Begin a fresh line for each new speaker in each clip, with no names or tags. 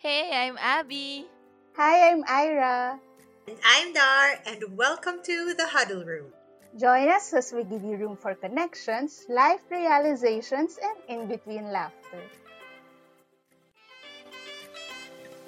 Hey, I'm Abby.
Hi, I'm Ira.
And I'm Dar, and welcome to the Huddle Room.
Join us as we give you room for connections, life realizations, and in between laughter.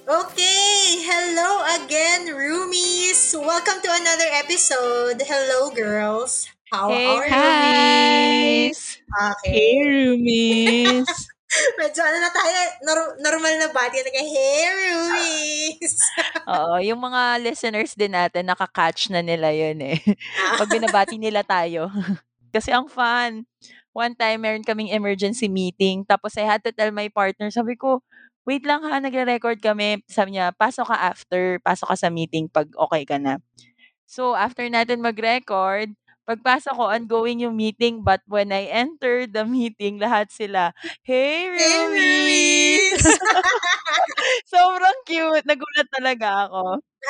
Okay, hello again, roomies. Welcome to another episode. Hello, girls. How
hey,
are you?
roomies!
Okay.
Hey, roomies!
Medyo ano na tayo, nor- normal na bati. Nagka, hey, roomies!
Oo, yung mga listeners din natin, nakakatch na nila yun eh. Pag binabati nila tayo. Kasi ang fun. One time, meron kaming emergency meeting. Tapos I had to tell my partner, sabi ko, wait lang ha, nagre-record kami. Sabi niya, pasok ka after, pasok ka sa meeting pag okay ka na. So, after natin mag-record, pagpasok ko, ongoing yung meeting, but when I entered the meeting, lahat sila, Hey,
hey,
roomies!
roomies!
Sobrang cute. Nagulat talaga ako.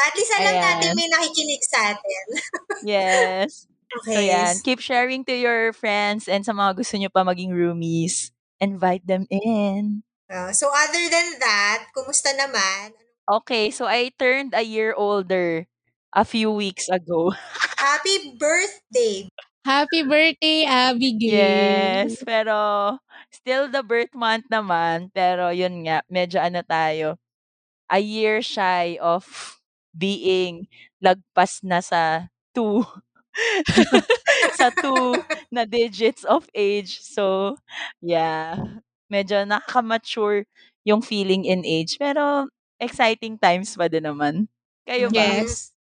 At least alam
Ayan.
natin may nakikinig sa atin.
Yes. So,
Okay.
yan. Keep sharing to your friends and sa mga gusto nyo pa maging roomies. Invite them in.
Uh, so, other than that, kumusta naman?
Okay, so I turned a year older a few weeks ago.
Happy birthday!
Happy birthday, Abigail!
Yes, pero still the birth month naman. Pero yun nga, medyo ano tayo, a year shy of being lagpas na sa two. sa two na digits of age. So, yeah. Medyo nakaka-mature yung feeling in age. Pero, exciting times pa din naman. Kayo ba?
Yes.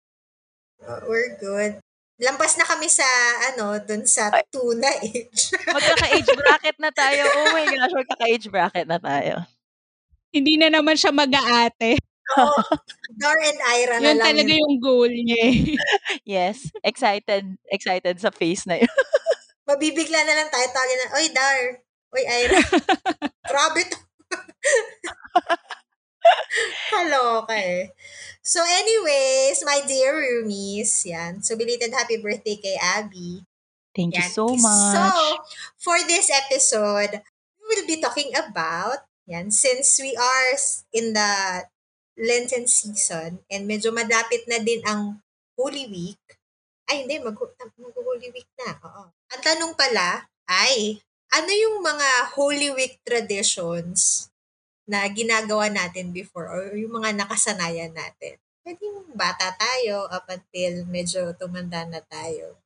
Uh, we're good. Lampas na kami sa, ano, dun sa two na age.
Magkaka-age bracket na tayo. Oh my gosh, magkaka-age bracket na tayo.
Hindi na naman siya mag-aate.
Oo. Dor and Ira na
Yun
lang.
talaga yung goal niya eh.
Yes, excited. Excited sa face na yun.
Mabibigla na lang tayo tawagin na, Oy, Dar. Oy, Ira. Grabe to. Hello, okay. So anyways, my dear roomies, yan. So belated happy birthday kay Abby.
Thank you
Yan.
so much.
So, for this episode, we will be talking about, yan, since we are in the Lenten season and medyo madapit na din ang Holy Week. Ay, hindi, mag, mag-Holy Week na. Oo. Ang tanong pala ay, ano yung mga Holy Week traditions na ginagawa natin before or yung mga nakasanayan natin? Pwede bata tayo up until medyo tumanda na tayo.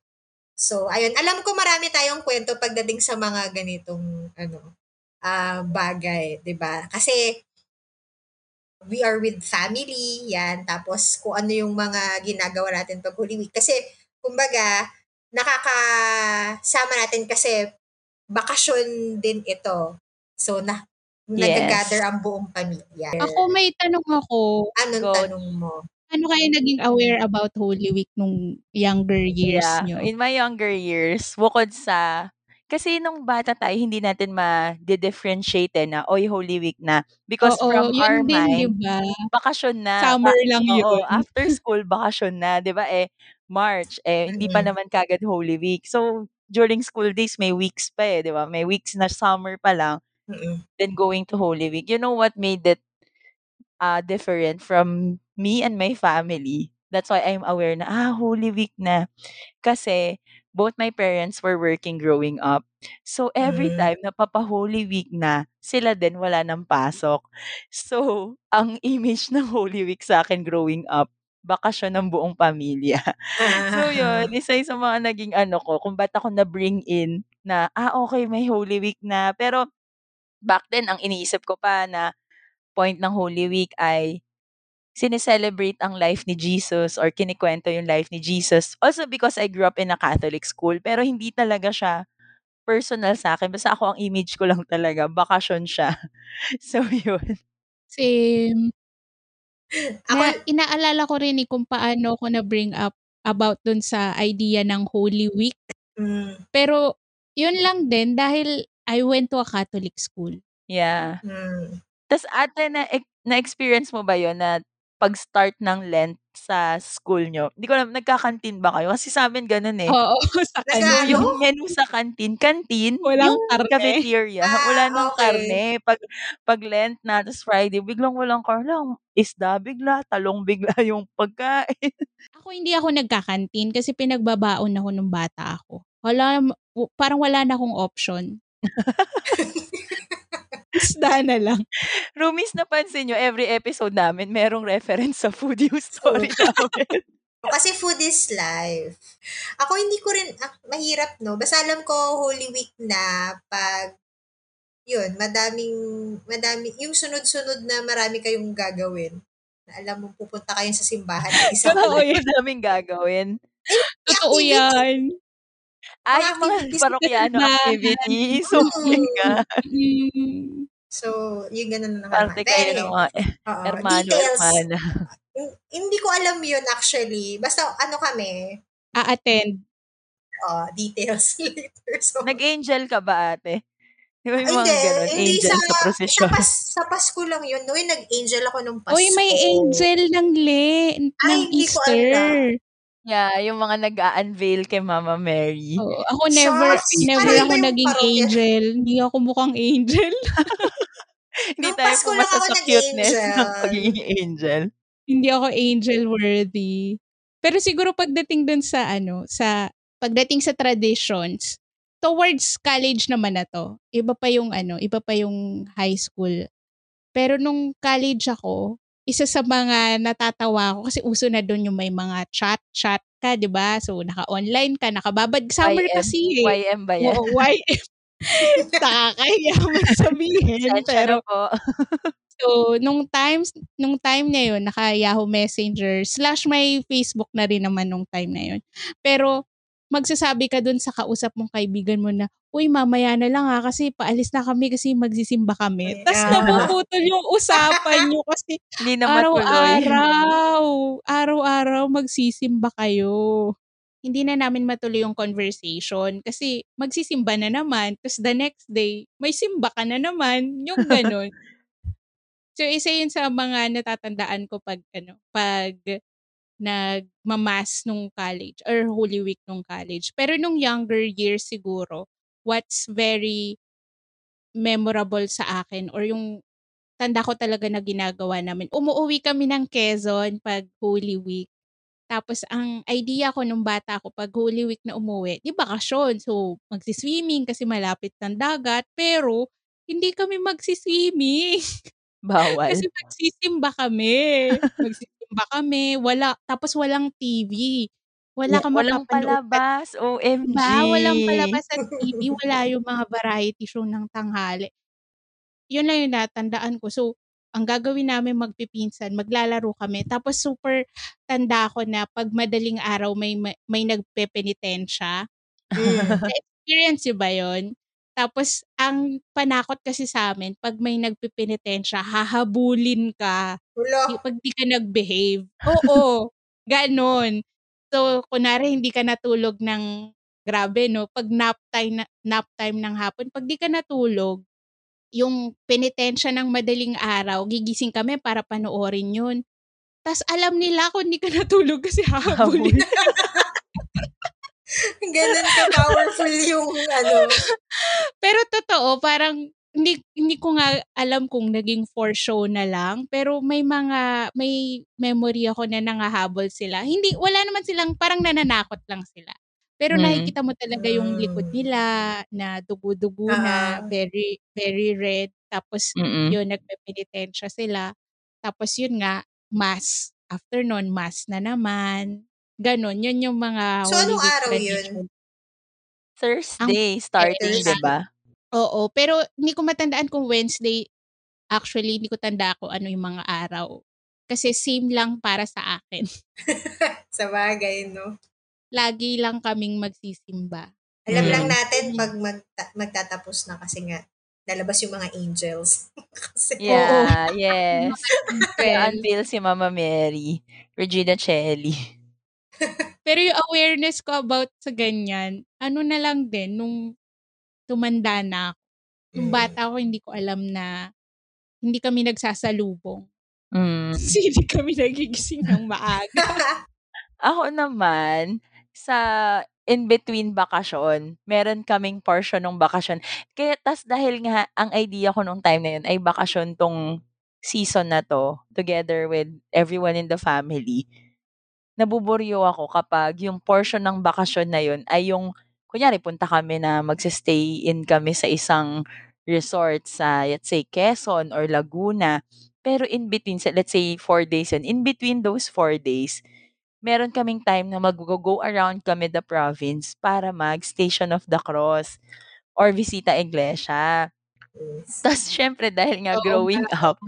So, ayun. Alam ko marami tayong kwento pagdating sa mga ganitong ano, ah bagay, 'di ba? Kasi we are with family, yan. Tapos kung ano yung mga ginagawa natin pag Holy Week. Kasi, kumbaga, nakakasama natin kasi bakasyon din ito. So, na,
Yes.
nag-gather ang buong pamilya.
Ako may tanong ako.
Anong
Go.
tanong mo?
Ano kayo naging aware about Holy Week nung younger years
Yeah,
nyo?
in my younger years, bukod sa kasi nung bata tayo, hindi natin ma-differentiate eh na, oy, Holy Week na. Because
Oo,
from our
yun din, di
mind,
ba?
bakasyon na.
Summer
Ba-
lang
Oo,
yun.
after school, bakasyon na. Di ba eh, March, eh, hindi pa naman kagad Holy Week. So, during school days, may weeks pa eh, di ba? May weeks na summer pa lang,
Mm-mm.
then going to Holy Week. You know what made it uh, different from me and my family? That's why I'm aware na, ah, Holy Week na. Kasi, both my parents were working growing up. So, every
Mm.
time na papa-Holy Week na, sila din wala ng pasok. So, ang image ng Holy Week sa akin growing up, bakasyon ng buong pamilya. So, yun, isa sa mga naging ano ko, kung ba't ako na-bring in na, ah, okay, may Holy Week na. Pero, back then, ang iniisip ko pa na point ng Holy Week ay sineselebrate ang life ni Jesus or kinikwento yung life ni Jesus. Also because I grew up in a Catholic school, pero hindi talaga siya personal sa akin. Basta ako ang image ko lang talaga, bakasyon siya. So, yun.
Same.
Ako,
Na, inaalala ko rin eh kung paano ko na-bring up about dun sa idea ng Holy Week.
mm,
Pero, yun lang din dahil I went to a Catholic school.
Yeah.
mm,
Tapos ate, na, na-experience mo ba yon na pag-start ng Lent, sa school niyo, hindi ko alam nagka-canteen ba kayo? Kasi sa'min gano'n, eh.
Oo, sa kantin.
Yung menu sa canteen, canteen,
Walang
yung
karne.
cafeteria,
Ah,
wala ng
okey.
karne. 'Pag 'pag Lent na tas Friday biglang walang karne, isda bigla, talong bigla yung pagkain.
Ako hindi ako nagka-canteen kasi pinagbabaon ako nung bata ako. Wala parang wala na akong option. Isda na lang.
Roomies, napansin niyo every episode namin merong reference sa food yung story namin.
Kasi food is life. Ako hindi ko rin, ah, mahirap no. Basta alam ko Holy Week na pag yun, madaming, madami, yung sunod-sunod na marami kayong gagawin. Na alam mo, pupunta kayo sa simbahan isang
Totoo
yun daming gagawin.
Totoo
activity.
yan.
Ah,
Mga
yung mga parokyano activities.
Mm.
Oh my God.
Mm.
So, yung ganun na naman.
Parte kayo ng mga
Oo,
hermano, hermana.
Hindi ko alam yun actually. Basta ano kami,
A-attend.
uh, details later. So,
Nag-angel ka ba, ate?
Ay,
yung mga
hindi,
ganun?
hindi
Angel
sa,
sa
sa,
prosesyon.
pas, sa Pasko lang yun. No, yung nag-angel ako nung Pasko.
Uy, may angel ng le ng
Ay, hindi ko
Easter.
Yeah, yung mga nag-a-unveil kay Mama Mary.
Oo, ako never
Shucks,
never ako naging
parokya.
angel. Hindi ako mukhang angel.
Hindi tayo pumasa sa cuteness ng pagiging angel.
Hindi ako angel worthy. Pero siguro pagdating dun sa ano, sa pagdating sa traditions, towards college naman na to. Iba pa yung ano, iba pa yung high school. Pero nung college ako, isa sa mga natatawa ko kasi uso na doon yung may mga chat chat ka, 'di ba? So naka-online ka, nakababad summer
YM.
kasi eh.
YM ba yan?
Oo, YM. Nakakahiya man sabihin. Pero
po.
So, nung times, nung time na yun, naka Yahoo Messenger, slash may Facebook na rin naman nung time na yun. Pero, magsasabi ka dun sa kausap mong kaibigan mo na, uy, mamaya na lang ha, kasi paalis na kami kasi magsisimba kami. Tapos
Ah.
napuputol yung usapan nyo kasi araw-araw, araw-araw magsisimba kayo. Hindi na namin matuloy yung conversation kasi magsisimba na naman. Tapos the next day, may simba ka na naman. Yung ganun. So, isa yun sa mga natatandaan ko pag, ano, pag nagmamas nung college or Holy Week nung college. Pero nung younger years siguro, what's very memorable sa akin or yung tanda ko talaga na ginagawa namin. Umuuwi kami ng Quezon pag Holy Week. Tapos ang idea ko nung bata ko pag Holy Week na umuwi, di bakasyon. So magsiswimming kasi malapit ng dagat. Pero hindi kami magsiswimming.
Bawal.
Kasi magsisimba kami. Magsisimba kami. Wala, tapos walang TV. Wala kang
walang
mapapanood.
palabas. OMG.
Diba? Walang palabas sa TV. Wala yung mga variety show ng tanghali. Yun lang yung natandaan ko. So, ang gagawin namin magpipinsan, maglalaro kami. Tapos super tanda ko na pag madaling araw may may, may nagpepenitensya.
Mm.
Na-experience nyo ba yun? Tapos, ang panakot kasi sa amin, pag may nagpipinitensya, hahabulin ka
Hulo.
di- pag di ka nag-behave. Oo, ganon. So, kunwari hindi ka natulog ng grabe, no? Pag nap time, na- nap time ng hapon, pag di ka natulog, yung penitensya ng madaling araw, gigising kami para panoorin yun. Tapos alam nila kung hindi ka natulog kasi hahabulin.
Ganun ka-powerful yung ano.
Pero totoo, parang hindi hindi ko nga alam kung naging for show na lang, pero may mga may memory ako na nangahabol sila. Hindi wala naman silang parang nananakot lang sila. Pero
Mm.
nakikita mo talaga yung likod nila na dugo-dugo na,
Ah.
very very red. Tapos
Mm-mm.
yun nagpepenitensya sila. Tapos yun nga mass. After nun, mass na naman. Ganon, yun yung mga
So,
Holy
anong
Week
araw yun?
Thursday, starting, di ba?
Oo, pero hindi ko matandaan kung Wednesday. Actually, hindi ko tanda kung ano yung mga araw. Kasi same lang para sa akin.
Sa bagay, no?
Lagi lang kaming magsisimba.
Alam
Mm.
lang natin pag magta- magtatapos na kasi nga lalabas yung mga angels. kasi,
Yeah, yes.
Well,
unveil si Mama Mary, Regina Celli.
Pero yung awareness ko about sa ganyan, ano na lang din, nung tumanda na ako. Nung
Mm.
bata ako, hindi ko alam na hindi kami nagsasalubong. Kasi hindi kami nagigising ng maaga.
Ako naman, sa in between bakasyon, meron kaming portion ng bakasyon. Kaya tas dahil nga ang idea ko nung time na yun ay bakasyon 'tong season na 'to, together with everyone in the family. Nabuburyo ako kapag yung portion ng bakasyon na yun ay yung kunyari punta kami na magse-stay in kami sa isang resort sa let's say Quezon or Laguna. Pero in between sa let's say 4 days yun, in between those 4 days, meron kaming time na mag-go around kami the province para mag Station of the Cross or Visita Iglesia.
Yes.
Tas siyempre dahil nga
Oo
growing
nga.
up,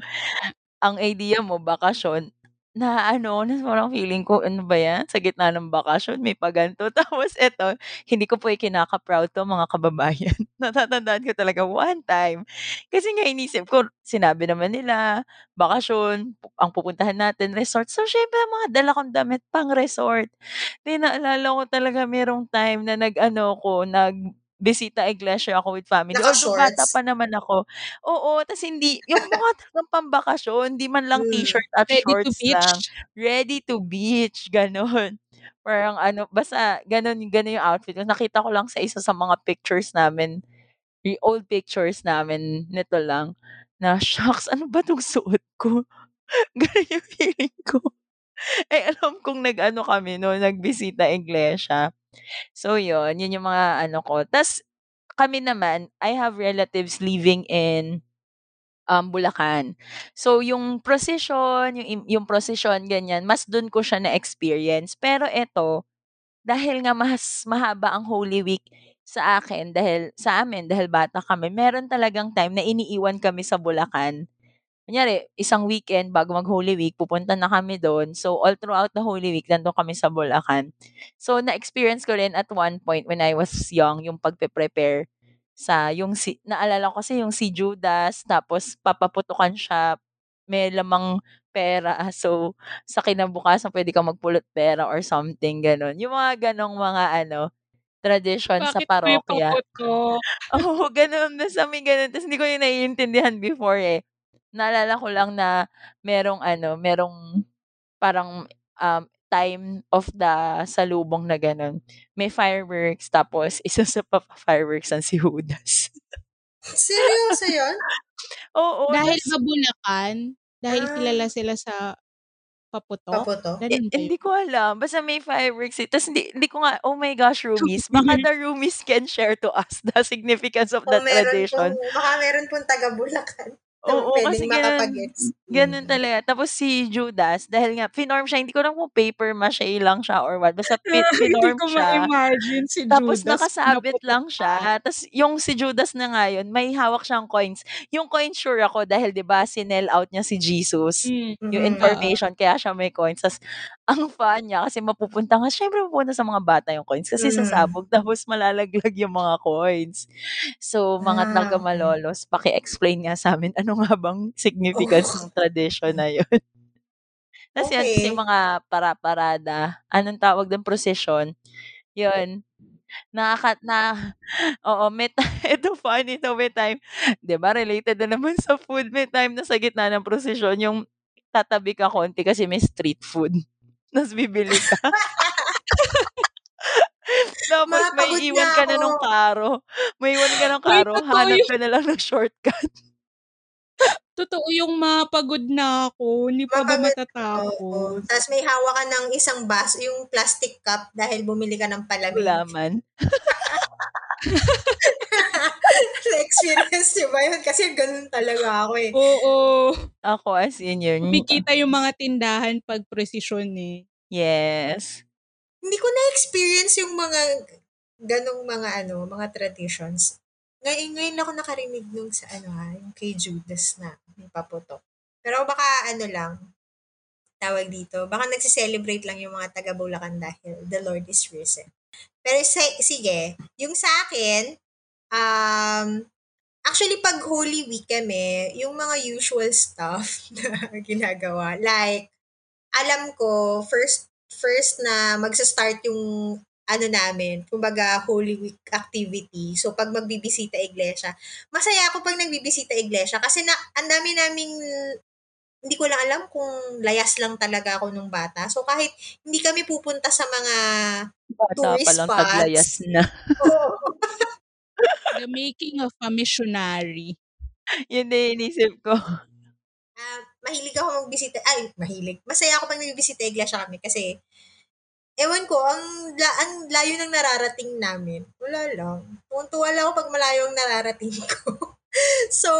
ang idea mo bakasyon, na ano, na parang feeling ko, ano ba 'yan, sa gitna ng bakasyon may pa-ganito. Tapos eto, hindi ko po ikinaka-proud 'to mga kababayan. Natatandaan ko talaga one time, kasi nga inisip ko, sinabi naman nila, bakasyon, ang pupuntahan natin resort. So siyempre mga dala kong damit pang-resort. 'Di naalala ko talaga merong time na nag-ano ko, nag-bisita iglesia ako with family. Although bata pa naman ako. Oo, tas hindi yung mga talagang pambakasyon, hindi man lang
Hmm.
t-shirt at
Ready to
shorts lang.
beach.
Ready to beach, gano'n. Parang ano, basta gano'n gano'n yung outfit. Nakita ko lang sa isa sa mga pictures namin, yung old pictures namin nito lang, na shocks, ano ba 'tong suot ko? Gano'n yung feeling ko. Eh, alam kong nag-ano kami no'n, nagbisita iglesia. So yun, yun yung mga ano ko. Tas kami naman, I have relatives living in um, Bulacan. So yung procession, yung yung procession ganyan, mas dun ko siya na-experience. Pero eto, dahil nga mas mahaba ang Holy Week sa akin dahil sa amin dahil bata kami, meron talagang time na iniiwan kami sa Bulacan. Kunyari, isang weekend bago mag Holy Week, pupunta na kami doon. So, all throughout the Holy Week, nandun kami sa Bulacan. So, na-experience ko rin at one point when I was young, yung pagpe-prepare sa, yung si, naalala ko kasi yung si Judas, tapos papaputukan siya, may lamang pera. So, sa kinabukasan, pwede kang magpulot pera or something, ganon. Yung mga ganong mga, ano, tradition sa
Bakit may
parokya.
paputok?
Oo, gano'n. Basta may gano'n. Tas hindi ko yun naiintindihan before, eh. Naalala ko lang na merong ano, merong parang, um, time of the salubong na gano'n. May fireworks tapos isa sa papa-fireworks ang si Judas.
Seryoso yun?
Oo,
Dahil
tas
sa Bulacan, dahil
Ah.
kilala sila sa paputok.
Paputo?
eh,
Ganun ba
hindi ko alam. Basta may fireworks, eh. Tas hindi hindi ko nga oh my gosh, roomies. Baka the roomies can share to us the significance of
Kung
that
meron
tradition.
pong, baka meron pong taga Bulacan.
Oo, kasi
pwedeng
gano'n
makapag-gets.
gano'n talaga. Tapos si Judas, dahil nga finorm siya, hindi ko alam kung paper mache lang siya or what, basta pi
Hindi
finorm
ko
siya.
ma-imagine si
Tapos
Judas
nakasabit
naputok
lang siya. Tapos yung si Judas na nga yun, may hawak siyang coins. Yung coins sure ako dahil 'di ba sinell out niya si Jesus
Mm,
yung
Mhm.
information kaya siya may coins. Tas ang fun niya kasi mapupunta nga syempre mapupunta sa mga bata yung coins kasi
Mhm.
sasabog tapos malalaglag yung mga coins. So mga
Ah,
taga
okay.
Malolos, paki-explain nga sa amin ano nga bang significance
Oh.
ng tradition na yun. Tas yun, tas yung
Okay.
mga para-parada, anong tawag dun, procession, yun. Nakaka na oo, may ti ito funny 'to, may time 'di ba related na naman sa food, may time na sa gitna ng prosesyon yung tatabi ka konti kasi may street food, tas bibili ka. Tapos
Ma, pagod na
maiiwan ka na
ako.
nung karo, maiiwan ka ng karo,
totoo
hanap ka na lang ng shortcut.
Totoo yung mapagod na ako, hindi pa ba
Mapagod Oo.
matatapos?
Tapos may hawak ka ng isang bus, yung plastic cup dahil bumili ka ng palamig.
Gulaman.
Na-experience niyo ba yun? Kasi ganun talaga ako eh.
Oo.
Ako as in yun.
Kumikita yung mga tindahan pag presisyon eh.
Yes.
Hindi ko na-experience yung mga ganong mga ano, mga traditions. Ngayon, ngayon ako nakarinig nung sa ano ha, yung kay Judas na may paputok. Pero baka ano lang, tawag dito, baka nagsiselebrate lang yung mga taga Bulacan dahil the Lord is risen. Pero sa- sige, yung sa akin, um, actually pag Holy Week kami, yung mga usual stuff na ginagawa, like, alam ko, first, first na magsa-start yung ano namin, kumbaga Holy Week activity. So, pag magbibisita iglesia, masaya ako pag nagbibisita iglesia kasi na, ang dami naming hindi ko lang alam kung layas lang talaga ako nung bata. So kahit hindi kami pupunta sa mga
Bata
tourist
pa lang
spots.
taglayas na.
Oo.
The making of a missionary.
Yun din inisip ko.
Ah, mahilig ako magbisita. Ay, mahilig. Masaya ako pag nagbibisita iglesia kami kasi ewan ko, ang, la, ang layo ng nararating namin. Wala lang. Tuntua lang ako pag malayo ang nararating ko. so,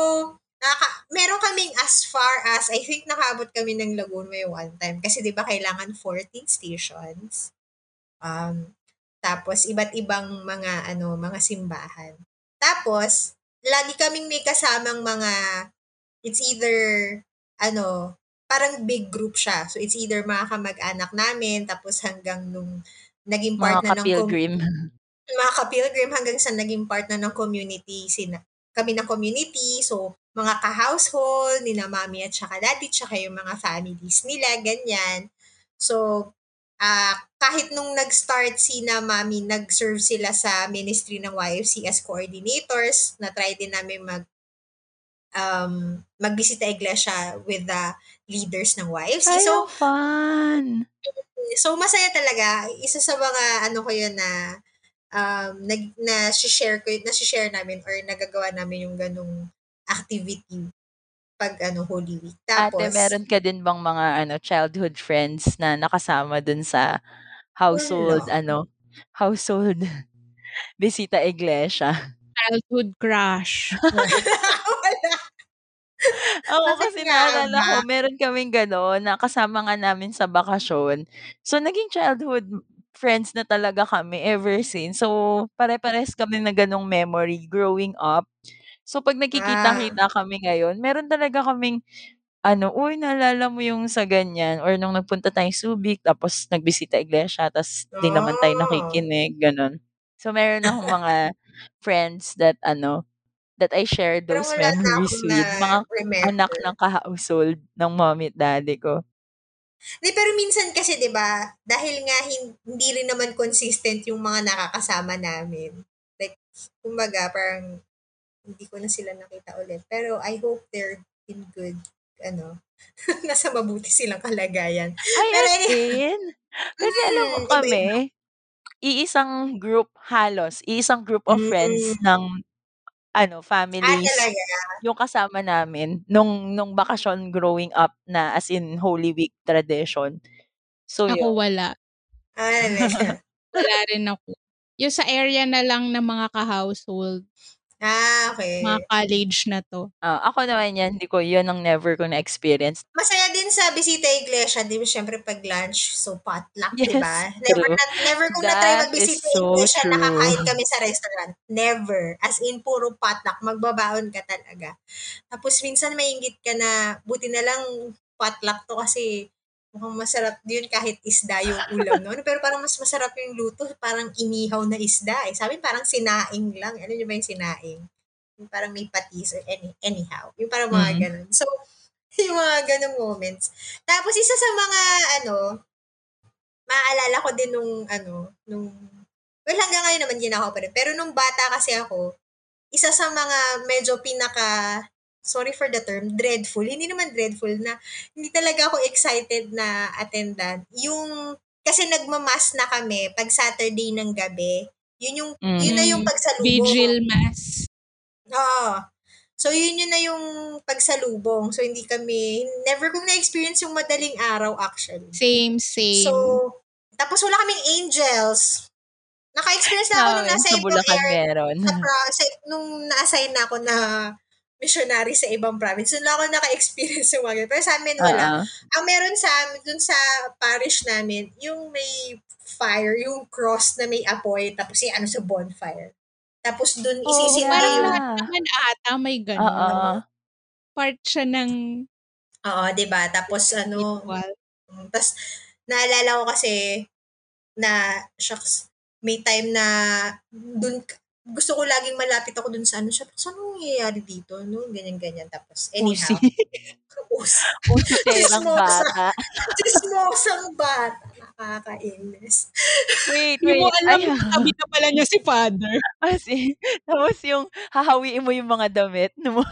naka, meron kaming as far as, I think nakaabot kami ng Laguna may one time. Kasi di ba kailangan 14 stations. Um, tapos, iba't ibang mga, ano, mga simbahan. Tapos, lagi kaming may kasamang mga, it's either, ano, parang big group siya. So, it's either mga kamag-anak namin, tapos hanggang nung naging part
Mga
na ng com-
kapilgrim.
mga kapilgrim hanggang sa naging part na ng community, sina, kami ng community, so mga ka-household, ni na mami at saka daddy, tsaka yung mga families nila, ganyan. So, ah kahit nung nag-start si na mami, nag-serve sila sa ministry ng YFC as coordinators, na-try din namin mag um, magbisita iglesia with the leaders ng YFC.
Ay,
So,
fun.
so masaya talaga. Isa sa mga ano ko yun na um, nag, na share ko, na share namin or nagagawa namin yung ganung activity pag ano Holy Week. Tapos,
Ate, meron ka din bang mga ano childhood friends na nakasama dun sa household
Wala.
ano household bisita iglesia?
Childhood crush.
wala.
Oo, kasi
nga
naalala ko meron kaming gano'n na kasama nga namin sa bakasyon. So, naging childhood friends na talaga kami ever since. So, pare-pares kami na gano'ng memory growing up. So, pag
Ah,
nagkikita-kita kami ngayon, meron talaga kaming ano, "Uy, naalala mo yung sa ganyan?" Or nung nagpunta tayong Subic tapos nagbisita iglesia tapos 'di naman tayo
oh.
nakikinig, gano'n. So, meron akong mga friends that ano, that I share
Pero
those
wala na
memories
akong
with, mga anak
na-remember.
ng ka-household ng mommy at daddy ko.
Di, pero minsan kasi, di ba, dahil nga hin- hindi rin naman consistent yung mga nakakasama namin. Like, kumbaga, parang hindi ko na sila nakita ulit. Pero I hope they're in good, ano, nasa mabuti silang kalagayan.
Ay,
Pero
as in? Kasi alam mo
mm,
kami, iisang group halos, iisang group of friends
Mm.
ng ano,
Ah,
families
talaga?
yung kasama namin nung nung bakasyon growing up na as in Holy Week tradition. So,
Ako
yun.
wala.
Ah.
Wala rin ako. Yung sa area na lang ng mga ka-household,
ah, okay.
mga college na to.
Ah, ako naman yan, hindi ko, yun ang never ko na-experience.
Masaya din sa bisita iglesia, di ba, syempre pag lunch, so potluck, di
Yes,
ba? Never,
true.
na, never kung na-try
That is
magbisita
so
iglesia, nakakain
true.
kami sa restaurant. Never. As in, puro potluck. Magbabaon ka talaga. Tapos minsan maingit ka na, buti na lang potluck to kasi mukhang masarap yun kahit isda yung ulam, no? Pero parang mas masarap yung luto, parang inihaw na isda. Eh. Sabi parang sinaing lang. Ano yun ba yung sinaing? Yung parang may patis or any, anyhow. Yung parang mga
Mm.
ganun. So, yung mga ganung moments. Tapos isa sa mga ano, maaalala ko din nung ano, nung well hanggang ngayon naman ginagawa pa rin. Pero nung bata kasi ako, isa sa mga medyo pinaka sorry for the term, dreadful. Hindi naman dreadful na hindi talaga ako excited na attendan. Yung kasi nagmamas na kami pag Saturday ng gabi. Yun yung yun na yung
Mm.
pagsalubong.
Vigil mass.
Oo. So, yun yun na yung pagsalubong. So, hindi kami, never kong na-experience yung madaling araw actually.
Same, same.
So, tapos wala kaming angels. Naka-experience na ako nung
Namin,
nasa
Bulacan
area,
meron.
sa, pro- sa, nung na-assign na ako na missionary sa ibang province. Doon lang ako naka-experience yung mga. Pero sa amin, wala.
Oo.
Ang meron sa amin, dun sa parish namin, yung may fire, yung cross na may apoy, tapos yung ano sa bonfire. Tapos dun
Oo,
isisindi
Parang
yung
lahat naman ata may ganun. Part siya ng
Oo, 'di ba? Tapos ano, mm, tas naalala ko kasi na shucks, may time na dun gusto ko laging malapit ako dun sa ano siya. Saan nangyayari dito? No, ganyan ganyan tapos
Usi.
anyhow. Us.
Usiterang
Chismosa.
bata.
Chismosang bata. Nakakainis.
Wait,
Hindi mo
wait.
alam,
Ay,
kami na pala niya si father.
as in, tapos yung hahawiin mo yung mga damit. No?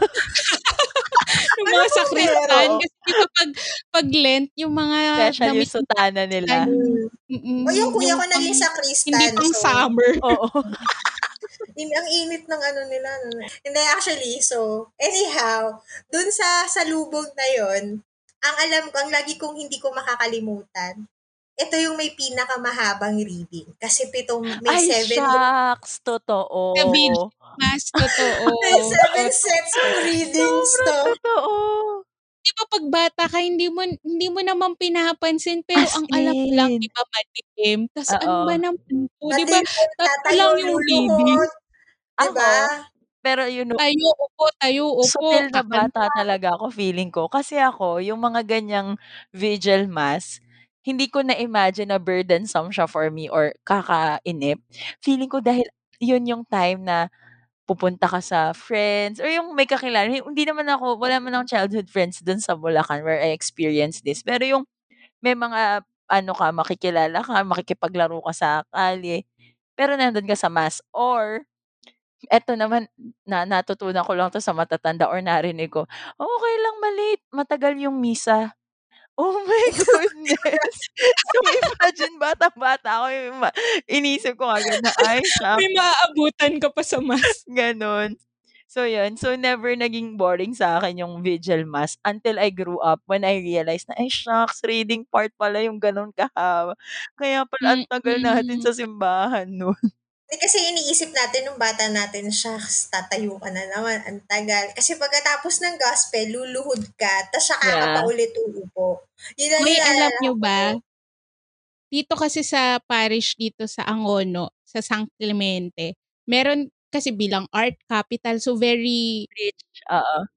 Yung
Ano
mga
bang
sakristan. Kasi di ba pag pag Lent, yung mga
Special yung
damit
sutana nila.
Mm,
O yung kuya
yung
ko naging
pang-
sa Kristan.
Hindi pang
so,
summer.
Oo.
In, ang init ng ano nila. no? Hindi, actually, so, anyhow, dun sa sa lubog na yon ang alam ko, ang lagi kong hindi ko makakalimutan, ito yung may pinakamahabang reading. Kasi pitong, may
Ay,
seven,
shucks. Totoo.
Sabi- Mas totoo.
may seven sets of readings to.
Sobrang totoo.
Di ba pag bata ka, hindi mo, hindi mo naman pinapansin, pero
As
ang alam mo lang,
in.
di ba, madilim.
Oo.
ano ba naman po, di ba,
Madilim,
tatlo
tatayo,
lang yung reading.
luluhod.
Ako,
Diba?
pero you know,
Tayo, upo, tayo, upo.
Sutil na
kakanta.
bata talaga ako feeling ko. Kasi ako, yung mga ganyang vigil mass, hindi ko na-imagine na burdensome siya for me or kakainip. Feeling ko dahil yun yung time na pupunta ka sa friends or yung may kakilala. Hindi naman ako, wala man akong childhood friends dun sa Bulacan where I experienced this. Pero yung may mga ano ka, makikilala ka, makikipaglaro ka sa kalye, pero nandun ka sa mass. Or, eto naman, na natutunan ko lang to sa matatanda or narinig ko, okay lang maliit, matagal yung misa. Oh my goodness! so imagine, bata-bata ako, ma- inisip ko agad na, ay, siya,
May maaabutan ka pa sa mas.
ganon. So, yun. So, never naging boring sa akin yung vigil mass until I grew up when I realized na, ay, shucks, reading part pala yung ganon kahaba. Kaya pala, ang tagal natin sa simbahan nun.
Hindi kasi iniisip natin nung bata natin, shucks, tatayo ka na naman, ang tagal. Kasi pagkatapos ng gospel, luluhod ka, tapos saka ka
Yeah.
pa ulit uupo. Yun ang
May alam nyo ba? Dito kasi sa parish dito sa Angono, sa San Clemente, meron kasi bilang art capital, so very
Rich. Oo.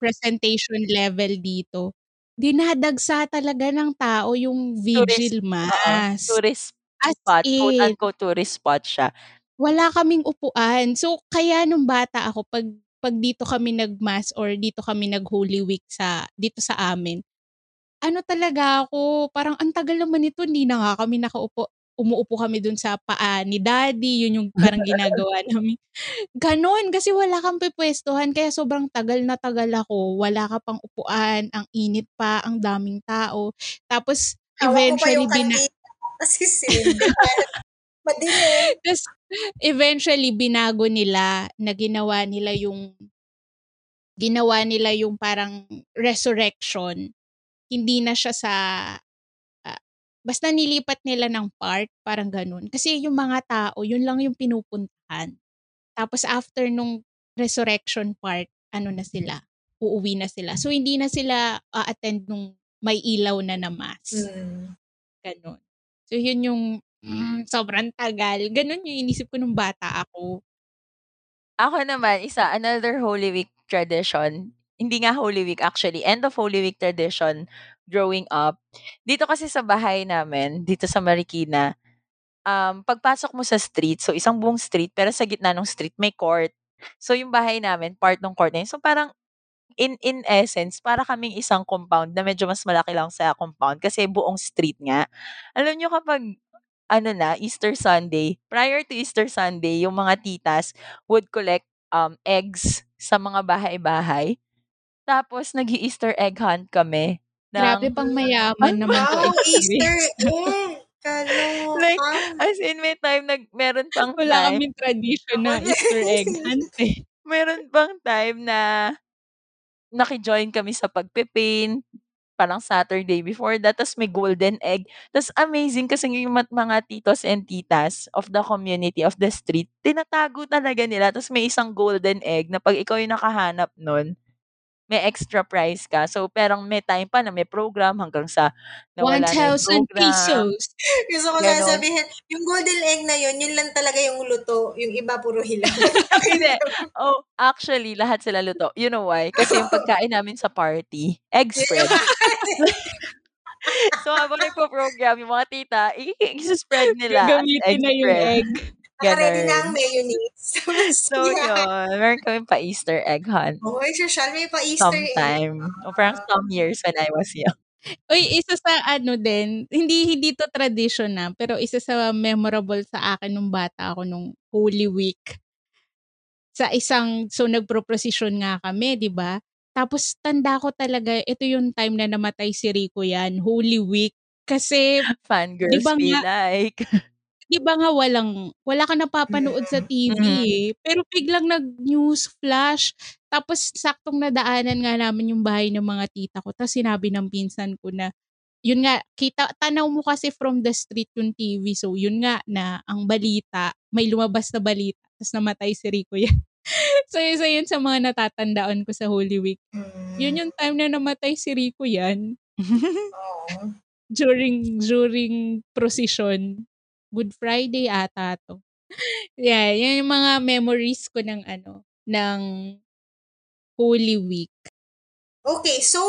presentation level dito. Dinadagsa talaga ng tao yung vigil
Oo.
mass.
Tourist
As
spot.
in,
Quote-unquote tourist spot siya.
wala kaming upuan. So, kaya nung bata ako, pag, pag dito kami nag-mass or dito kami nag-Holy Week sa, dito sa amin, ano talaga ako, parang ang tagal naman nito, hindi na nga kami nakaupo. Umuupo kami dun sa paa ni daddy, yun yung parang ginagawa namin. Ganon, kasi wala kang pipwestuhan, kaya sobrang tagal na tagal ako. Wala ka pang upuan, ang init pa, ang daming tao. Tapos, eventually, bina-.
Kasi sinigil. Madilim.
Tapos, eventually, binago nila na ginawa nila yung ginawa nila yung parang resurrection. Hindi na siya sa ah, basta nilipat nila ng part, parang ganun. Kasi yung mga tao, yun lang yung pinupuntahan. Tapos after nung resurrection part, ano na sila, uuwi na sila. So hindi na sila a-attend nung may ilaw na na mass.
Hmm.
Ganun. So, yun yung mm, sobrang tagal. Ganun yung inisip ko nung bata ako.
Ako naman, isa, another Holy Week tradition. Hindi nga Holy Week actually. End of Holy Week tradition growing up. Dito kasi sa bahay namin, dito sa Marikina, um, pagpasok mo sa street, so isang buong street, pero sa gitna ng street may court. So yung bahay namin, part ng court na yun. So parang in in essence, para kaming isang compound na medyo mas malaki lang sa compound kasi buong street nga. Alam nyo kapag ano na, Easter Sunday, prior to Easter Sunday, yung mga titas would collect um, eggs sa mga bahay-bahay. Tapos, nag easter egg hunt kami. ng-
Grabe pang mayaman naman to
Wow, Easter egg.
Like, As in, may time, nag, meron pang
Wala
time,
kaming tradition na. Easter egg hunt eh.
meron pang time na nakijoin kami sa pagpipaint, parang Saturday before that, tapos may golden egg. Tapos amazing kasi yung mga titos and titas of the community, of the street, tinatago talaga nila. Tapos may isang golden egg na pag ikaw yung nakahanap nun, may extra prize ka. So, perang may time pa na may program hanggang sa nawala na yung
1,000
program.
pesos.
Gusto ko
Ganon.
sasabihin, yung golden egg na yun, yun lang talaga yung luto. Yung iba puro hilaw.
Hindi. Oh, actually, lahat sila luto. You know why? Kasi yung pagkain namin sa party, egg spread. so, habang nagpo-program, yung mga tita, i-spread nila
Gagamitin na yung egg.
Nakaready na ang mayonnaise.
So, yun. Meron kami pa Easter egg hunt.
Oh, social. May pa Easter egg.
Sometime. O parang some years when I was young.
Uy, isa sa ano din, hindi hindi to tradition na, pero isa sa memorable sa akin nung bata ako nung Holy Week. Sa isang, so nagpro-procession nga kami, di ba? Tapos tanda ko talaga, ito yung time na namatay si Rico yan, Holy Week. Kasi,
Fangirls
ba
be
nga,
like.
Di ba nga walang, wala ka napapanood sa TV
Mm.
eh. Pero biglang nag-news flash. Tapos saktong nadaanan nga namin yung bahay ng mga tita ko. Tapos sinabi ng pinsan ko na, yun nga, kita, tanaw mo kasi from the street yung TV. So yun nga na ang balita, may lumabas na balita. Tapos namatay si Rico yan. so isa yun sa mga natatandaan ko sa Holy Week.
Mm.
Yun yung time na namatay si Rico yan.
Oo.
During, during procession. Good Friday ata to. yeah, yan yung mga memories ko ng ano, ng Holy Week.
Okay, so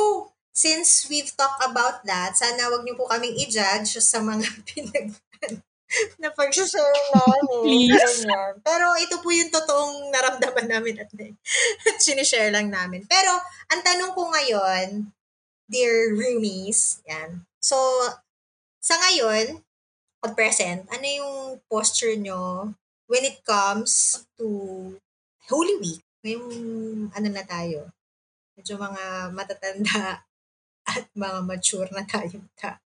since we've talked about that, sana wag niyo po kaming i-judge sa mga pinag na pag-share namin.
Please.
Pero ito po yung totoong naramdaman namin at, at sinishare lang namin. Pero ang tanong ko ngayon, dear roomies, yan. So, sa ngayon, at present, ano yung posture nyo when it comes to Holy Week? Ngayong ano na tayo, medyo mga matatanda at mga mature na tayo. Ta.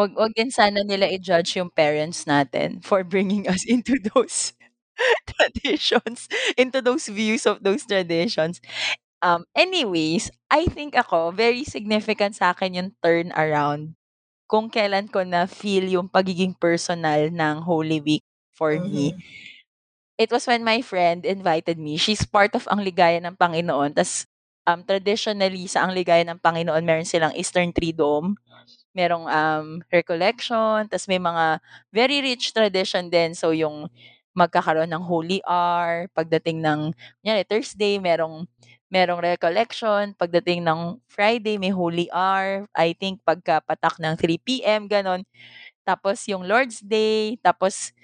Wag, wag din sana nila i-judge yung parents natin for bringing us into those traditions, into those views of those traditions. Um, anyways, I think ako, very significant sa akin yung turn around kung kailan ko na feel yung pagiging personal ng Holy Week for me.
Mhm.
It was when my friend invited me. She's part of Ang Ligaya ng Panginoon. Tas, um, traditionally, sa Ang Ligaya ng Panginoon, meron silang Eastern Triduum. Merong um, recollection. Tas may mga very rich tradition din. So, yung magkakaroon ng Holy Hour. Pagdating ng, kunyari, Thursday, merong merong recollection. Pagdating ng Friday, may Holy Hour. I think pagkapatak ng 3 p.m., ganon. Tapos yung Lord's Day. Tapos,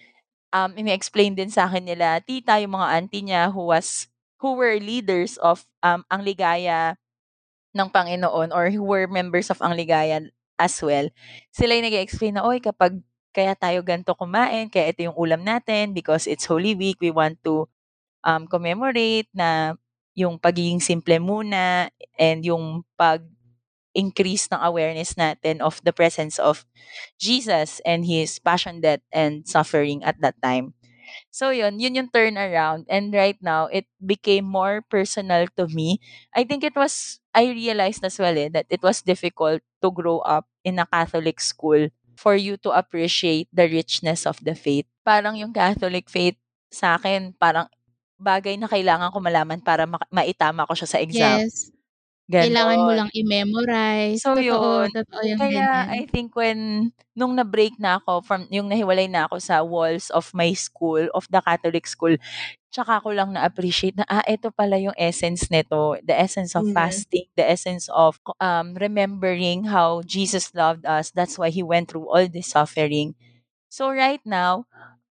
um, ini-explain din sa akin nila, tita, yung mga auntie niya who was, who were leaders of um, Ang Ligaya ng Panginoon or who were members of Ang Ligaya as well. Sila yung nag-explain na, oy, kapag kaya tayo ganito kumain, kaya ito yung ulam natin because it's Holy Week, we want to um, commemorate na yung pagiging simple muna and yung pag-increase ng awareness natin of the presence of Jesus and His passion, death, and suffering at that time. So yun, yun yung turnaround. And right now, it became more personal to me. I think it was, I realized as well eh, that it was difficult to grow up in a Catholic school for you to appreciate the richness of the faith. Parang yung Catholic faith sa akin, parang bagay na kailangan ko malaman para ma- maitama ko siya sa exam.
Yes. Kailangan mo
Ganon.
lang i-memorize.
So
totoo,
yun,
totoo yung
kaya
ganyan.
I think when, nung na-break na ako, from, yung nahiwalay na ako sa walls of my school, of the Catholic school, tsaka ko lang na-appreciate na, ah, ito pala yung essence nito, the essence of
Mhm.
fasting, the essence of um, remembering how Jesus loved us. That's why He went through all this suffering. So right now,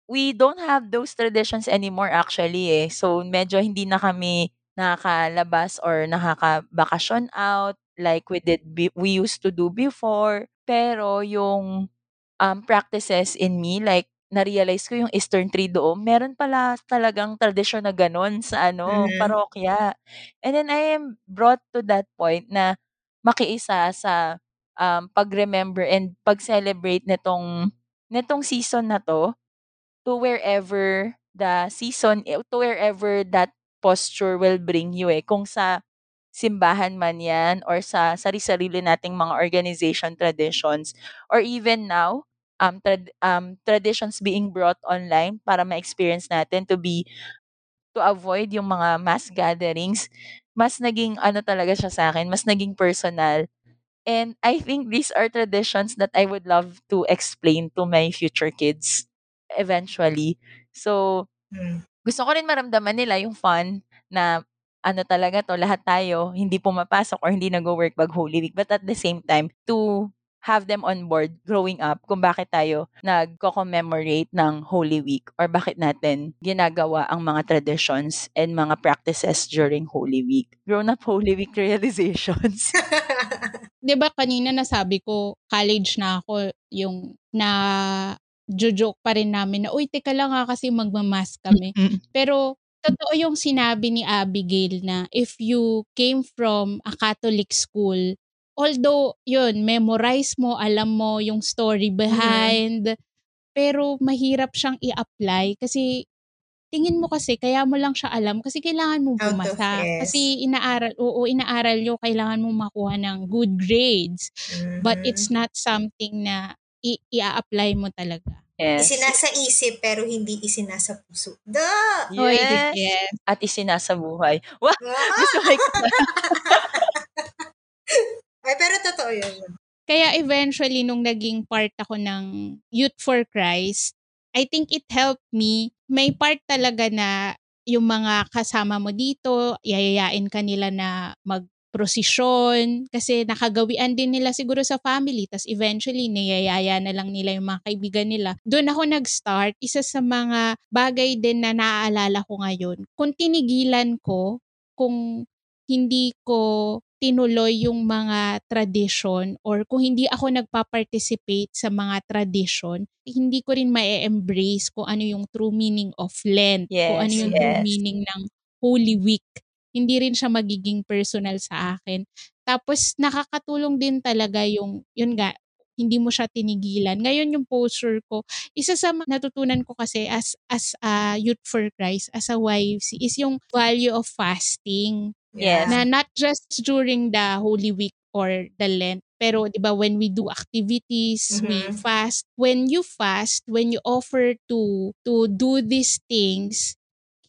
we don't have those traditions anymore actually eh. So medyo hindi na kami nakakalabas or nakakabakasyon out like we did be- we used to do before. Pero yung um, practices in me like na-realize ko yung Eastern Triduum, meron pala talagang tradisyon na ganun sa ano,
Mhm.
parokya. And then I am brought to that point na makiisa sa um, pag-remember and pag-celebrate nitong nitong season na to to wherever the season, eh, to wherever that posture will bring you eh. Kung sa simbahan man yan or sa sarili-sarili nating mga organization traditions or even now, um, trad- um, traditions being brought online para ma-experience natin to be, to avoid yung mga mass gatherings, mas naging ano talaga siya sa akin, mas naging personal. And I think these are traditions that I would love to explain to my future kids eventually. So,
Mm.
gusto ko rin maramdaman nila yung fun na ano talaga to, lahat tayo hindi pumapasok or hindi nag-work pag Holy Week. But at the same time, to have them on board growing up kung bakit tayo nagko-commemorate ng Holy Week or bakit natin ginagawa ang mga traditions and mga practices during Holy Week. Grown-up Holy Week realizations.
'Di ba kanina nasabi ko, college na ako, yung na joke pa rin namin na, uy, teka lang ha, kasi magmamask kami. Pero totoo yung sinabi ni Abigail na if you came from a Catholic school, although yun, memorize mo, alam mo yung story behind, pero mahirap siyang i-apply kasi tingin mo kasi kaya mo lang siya alam kasi kailangan mo bumasa. Kasi inaaral, oo, inaaral nyo, kailangan mo makuha ng good grades. But
Mhm.
it's not something na i- i-apply mo talaga.
Yes.
Isinasa isip pero hindi isinasa puso. Duh!
Yes.
yes.
At isinasa buhay. Wow!
Ah!
Gusto ko.
Ay, pero totoo yun.
Kaya eventually, nung naging part ako ng Youth for Christ, I think it helped me. May part talaga na yung mga kasama mo dito, yayayain ka nila na magprosesyon kasi nakagawian din nila siguro sa family. Tapos eventually, niyayaya na lang nila yung mga kaibigan nila. Doon ako nag-start. Isa sa mga bagay din na naaalala ko ngayon. Kung tinigilan ko, kung hindi ko tinuloy yung mga tradition or kung hindi ako nagpa-participate sa mga tradition, hindi ko rin ma-embrace kung ano yung true meaning of Lent, kung ano
Yes,
yung true
yes.
meaning ng Holy Week. Hindi rin siya magiging personal sa akin. Tapos nakakatulong din talaga yung, yun nga, hindi mo siya tinigilan. Ngayon yung posture ko, isa sa natutunan ko kasi as as a youth for Christ, as a YFC, is yung value of fasting
Yes.
na not just during the Holy Week or the Lent, pero 'di ba when we do activities, we
Mhm.
fast. When you fast, when you offer to to do these things,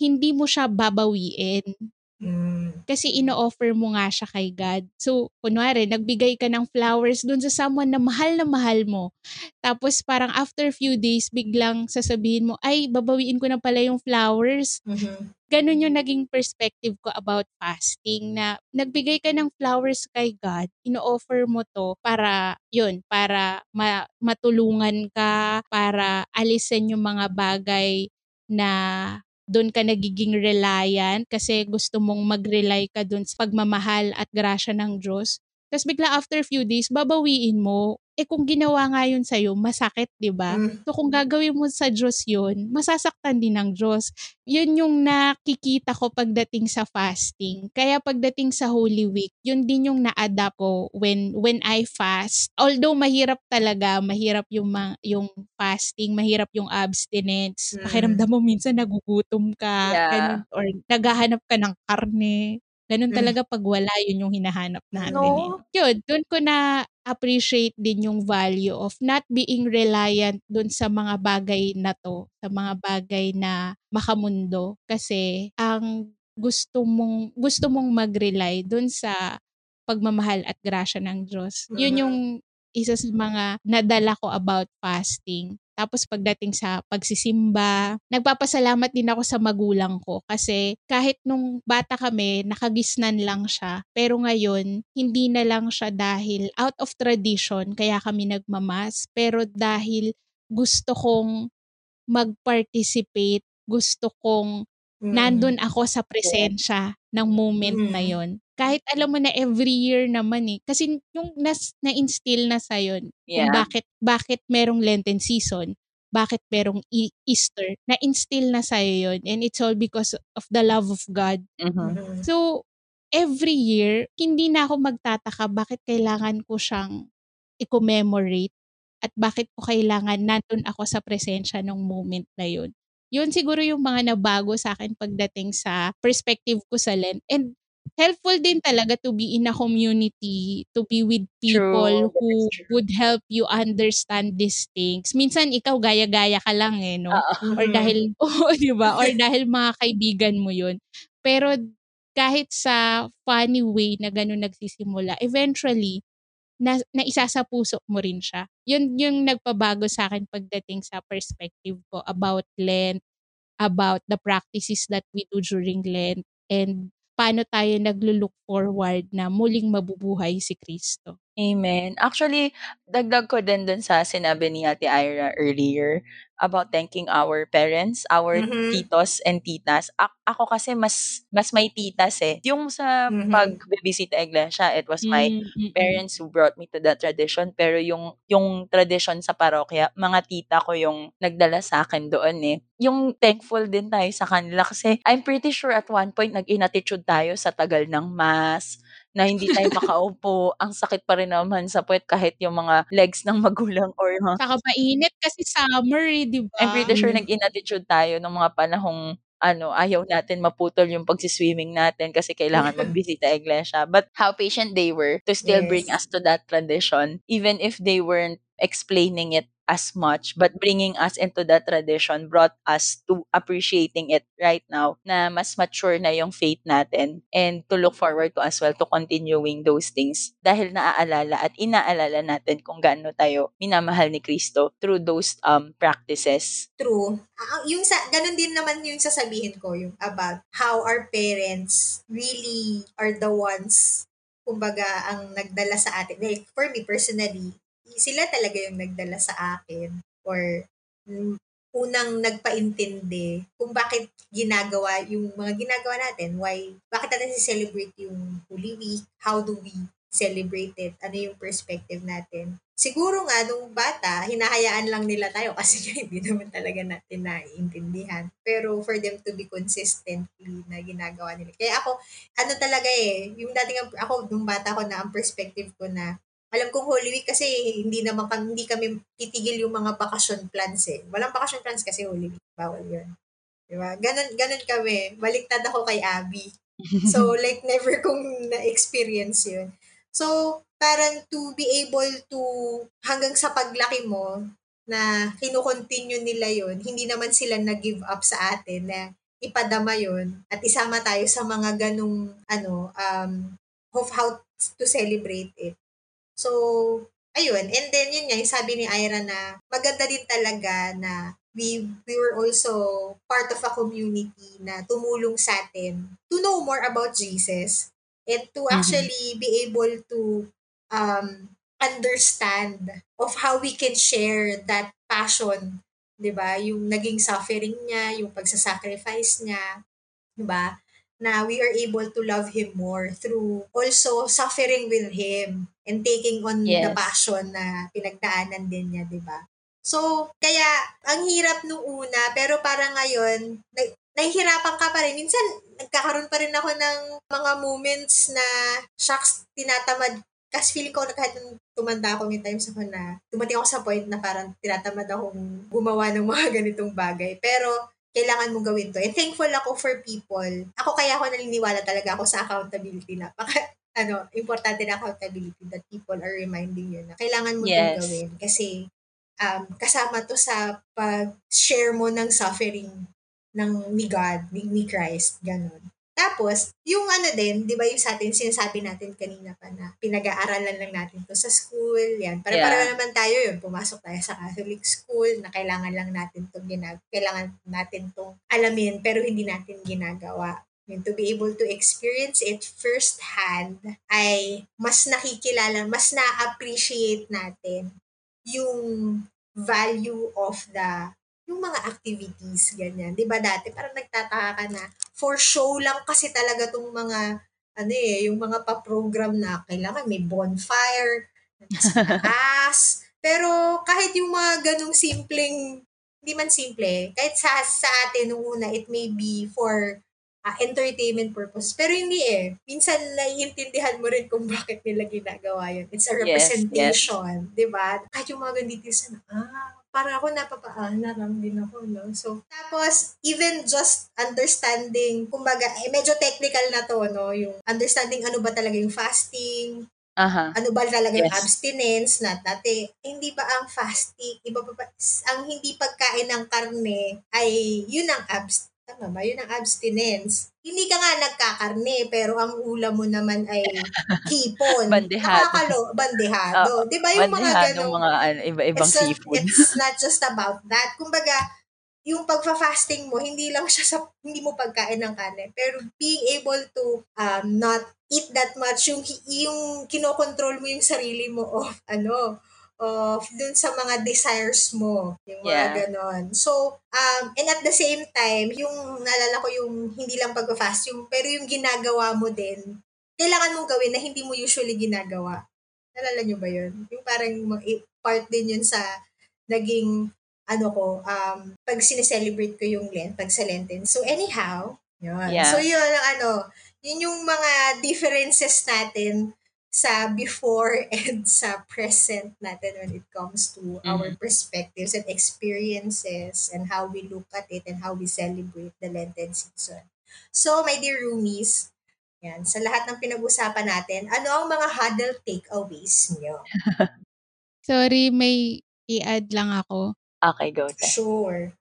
hindi mo siya babawiin
Mm.
kasi ino-offer mo nga siya kay God. So, kunwari, nagbigay ka ng flowers dun sa someone na mahal na mahal mo. Tapos parang after few days, biglang sasabihin mo, ay, babawiin ko na pala yung flowers.
Mhm.
Ganun yung naging perspective ko about fasting na nagbigay ka ng flowers kay God, ino-offer mo to para, yun, para ma- matulungan ka, para alisin yung mga bagay na doon ka nagiging reliant kasi gusto mong mag-rely ka doon sa pagmamahal at grasya ng Diyos. Tapos bigla after few days, babawiin mo. Eh kung ginawa nga yun sa'yo, masakit, di ba?
Mm.
So kung gagawin mo sa Diyos yun, masasaktan din ng Diyos. Yun yung nakikita ko pagdating sa fasting. Kaya pagdating sa Holy Week, yun din yung na-adapt ko when when I fast. Although mahirap talaga, mahirap yung mga, yung fasting, mahirap yung abstinence.
Mm.
Pakiramdam mo minsan nagugutom ka,
Yeah.
ganun, or naghahanap ka ng karne. Ganun
Mm.
talaga pag wala, yun yung hinahanap namin.
No.
Eh. Yun, doon ko na appreciate din yung value of not being reliant doon sa mga bagay na to, sa mga bagay na makamundo. Kasi ang gusto mong gusto mong mag-rely doon sa pagmamahal at grasya ng Diyos. Yun
Mhm.
yung isa sa mga nadala ko about fasting. Tapos pagdating sa pagsisimba, nagpapasalamat din ako sa magulang ko kasi kahit nung bata kami, nakagisnan lang siya. Pero ngayon, hindi na lang siya dahil out of tradition kaya kami nagmamas. Pero dahil gusto kong mag-participate, gusto kong
Mm.
nandun ako sa presensya ng moment na
Mm.
yon. Kahit alam mo na every year naman eh. Kasi yung nas, na-instill na sa'yo
Yeah.
bakit, bakit merong Lenten season, bakit merong E- Easter, na-instill na sa'yo yun. And it's all because of the love of God.
Mhm.
Mhm.
So, every year, hindi na ako magtataka bakit kailangan ko siyang i-commemorate at bakit ko kailangan nandun ako sa presensya ng moment na yun. Yun siguro yung mga nabago sa akin pagdating sa perspective ko sa Lent. And helpful din talaga to be in a community, to be with people
True.
who would help you understand these things. Minsan ikaw gaya-gaya ka lang eh, no?
Oo.
or dahil oo, 'di ba? Or dahil mga kaibigan mo 'yun. Pero kahit sa funny way na ganun nagsisimula, eventually na naisa sa puso mo rin siya. Yun yung nagpabago sa akin pagdating sa perspective ko about Lent, about the practices that we do during Lent, and paano tayo naglo-look forward na muling mabubuhay si Kristo.
Amen. Actually, dagdag ko din dun sa sinabi ni Ate Ira earlier about thanking our parents, our
Mhm.
titos and titas. A- ako kasi mas mas may titas eh. Yung sa
Mhm.
pagbibisita iglesia, it was my
Mm, mm, mm.
parents who brought me to that tradition. Pero yung, yung tradition sa parokya, mga tita ko yung nagdala sa akin doon eh. Yung thankful din tayo sa kanila kasi I'm pretty sure at one point nag-inatitude tayo sa tagal ng mass, na hindi tayo makaupo. Ang sakit pa rin naman sa puwet kahit yung mga legs ng magulang or mga
Tsaka mainit kasi summer eh, di ba?
I'm pretty sure
Mm.
nag-inatitude tayo nung mga panahong ano, ayaw natin maputol yung pagsi-swimming natin kasi kailangan magbisita iglesia. But how patient they were to still bring
Yes.
us to that tradition, even if they weren't explaining it as much, but bringing us into that tradition brought us to appreciating it right now na mas mature na yung faith natin and to look forward to as well to continuing those things dahil naaalala at inaalala natin kung gaano tayo minamahal ni Kristo through those um practices.
True. Ah, yung sa, ganun din naman yung sasabihin ko, yung about how our parents really are the ones, kumbaga, ang nagdala sa atin. Like, for me personally, sila talaga yung nagdala sa akin or unang nagpaintindi kung bakit ginagawa yung mga ginagawa natin, why, bakit natin si-celebrate yung Holy Week, how do we celebrate it, ano yung perspective natin. Siguro nga, nung bata, hinahayaan lang nila tayo kasi hindi naman talaga natin naiintindihan. Pero for them to be consistently na ginagawa nila. Kaya ako, ano talaga eh, yung dating, ako, nung bata ko na, ang perspective ko na, alam kong Holy Week kasi hindi naman hindi kami titigil yung mga vacation plans eh. Walang vacation plans kasi Holy Week. Bawal yun. Diba? Ganon, ganon kami. Baliktad ako kay Abby. So, like, never kong na-experience yun. So, parang to be able to, hanggang sa paglaki mo, na kinukontinue nila yon hindi naman sila nag-give up sa atin na ipadama yon at isama tayo sa mga ganong, ano, um, of how to celebrate it. So, ayun. And then, yun nga, yung sabi ni Ira na maganda din talaga na we, we were also part of a community na tumulong sa atin to know more about Jesus and to
Mhm.
actually be able to um, understand of how we can share that passion, 'di ba? Yung naging suffering niya, yung pagsasacrifice niya, 'di ba? Na we are able to love him more through also suffering with him and taking on the
Yes.
passion na pinagdaanan din niya, 'di ba? So, kaya ang hirap nung una, pero parang ngayon, na- nahihirapan ka pa rin. Minsan, nagkakaroon pa rin ako ng mga moments na, shucks, tinatamad. Kasi feeling ko na kahit nung tumanda ako, may times ako na, dumating ako sa point na parang tinatamad akong gumawa ng mga ganitong bagay. Pero, kailangan mong gawin to. And thankful ako for people. Ako kaya ako naniniwala talaga ako sa accountability na. Ano, importante na accountability that people are reminding you na kailangan mo itong
Yes.
gawin. Kasi, um, kasama to sa pag-share mo ng suffering ng ni God, ni, ni Christ, ganun. Tapos, yung ano din, di ba yung sa atin, sinasabi natin kanina pa na pinag-aaralan lang natin to sa school, yan. Para para
Yeah.
naman tayo yun, pumasok tayo sa Catholic school, na kailangan lang natin to ginag kailangan natin to alamin, pero hindi natin ginagawa. And to be able to experience it firsthand ay mas nakikilala, mas na-appreciate natin yung value of the yung mga activities, ganyan. Di ba dati, parang nagtataka ka na, for show lang kasi talaga tong mga, ano eh, yung mga pa-program na kailangan may bonfire, taas. Pero kahit yung mga ganong simpleng, hindi man simple, kahit sa, sa atin nung una, it may be for ah, entertainment purpose. Pero hindi eh. Minsan naiintindihan mo rin kung bakit nila ginagawa yun. It's a
Yes, yes.
representation, di ba? Kahit yung mga ganito sa ah, parang ako napapaanar lang din ako, no? So, tapos, even just understanding, kumbaga, eh, medyo technical na to, no? Yung understanding ano ba talaga yung fasting,
Aha.
ano ba talaga yung
Yes.
abstinence na dati, eh, hindi ba ang fasting, iba pa ang hindi pagkain ng karne ay yun ang abs, tama ba? Yun ang abstinence. Hindi ka nga nagkakarne, pero ang ulam mo naman ay hipon.
Bandehado.
Nakakalo, bandehado. Di ba yung mga ganong,
mga ano, iba-ibang
it's, not,
seafood.
it's not just about that. Kumbaga, yung pagfa-fasting mo, hindi lang siya sa, hindi mo pagkain ng kanin, pero being able to um, not eat that much, yung, yung kinokontrol mo yung sarili mo of, ano, of dun sa mga desires mo. Yung mga
Yeah.
ganon. So, um, and at the same time, yung naalala ko yung hindi lang pag-fast, yung, pero yung ginagawa mo din, kailangan mong gawin na hindi mo usually ginagawa. Nalala nyo ba yun? Yung parang part din yun sa naging ano ko, um, pag sineselebrate ko yung Lent, pag sa Lenten. So anyhow, yun.
Yeah.
So yun ang ano, yun yung mga differences natin sa before and sa present natin when it comes to our perspectives and experiences and how we look at it and how we celebrate the Lenten season. So, my dear roomies, yan, sa lahat ng pinag-usapan natin, ano ang mga huddle takeaways nyo?
Sorry, may i-add lang ako.
Okay, go. Te.
Sure.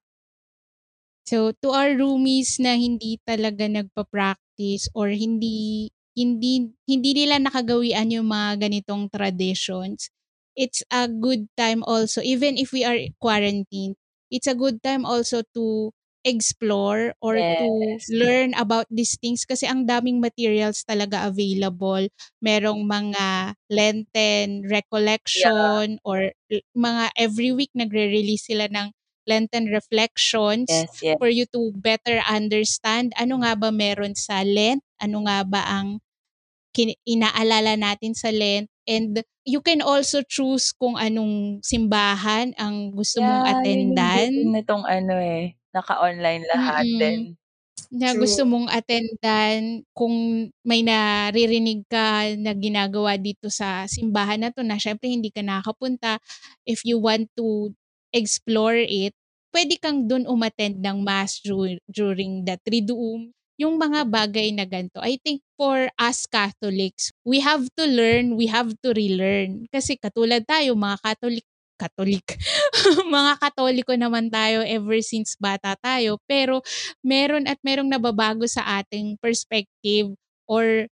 So, to our roomies na hindi talaga nagpa-practice or hindi hindi hindi nila nakagawian yung mga ganitong traditions, it's a good time also even if we are quarantined, it's a good time also to explore or to
Yes.
learn about these things kasi ang daming materials talaga available. Merong mga Lenten recollection or l- mga every week nagre-release sila ng Lenten reflections
Yes, yes.
for you to better understand ano nga ba meron sa Lent, ano nga ba ang kin- inaalala natin sa Lent and you can also choose kung anong simbahan ang gusto mong
Yeah, yun yung
attendan
good nitong ano eh, naka-online lahat
Mm-mm.
din.
na
True.
gusto mong attendan kung may naririnig ka na ginagawa dito sa simbahan na to na syempre hindi ka nakakapunta if you want to explore it pwede kang dun umattend ng mass dur- during the Triduum yung mga bagay na ganito I think for us Catholics we have to learn we have to relearn kasi katulad tayo mga Catholic Catholic mga Katoliko naman tayo ever since bata tayo pero meron at merong nababago sa ating perspective or